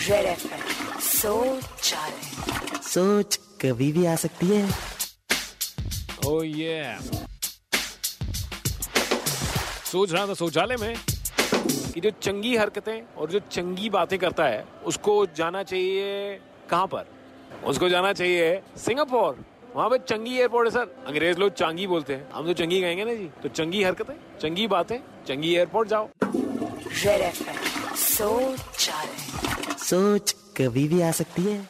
Red सोच चाले सोच कभी भी आ सकती है। ओ ये सोच रहा था शौचालय में कि जो चंगी हरकतें और जो चंगी बातें करता है उसको जाना चाहिए कहाँ पर? उसको जाना चाहिए सिंगापुर। वहाँ पे चंगी एयरपोर्ट है सर। अंग्रेज़ लोग चांगी बोलते हैं। हम तो चंगी कहेंगे ना जी। तो चंगी हरकतें चंगी बातें चंगी एयरपोर्ट जाओ। सोच सोच कभी भी आ सकती है।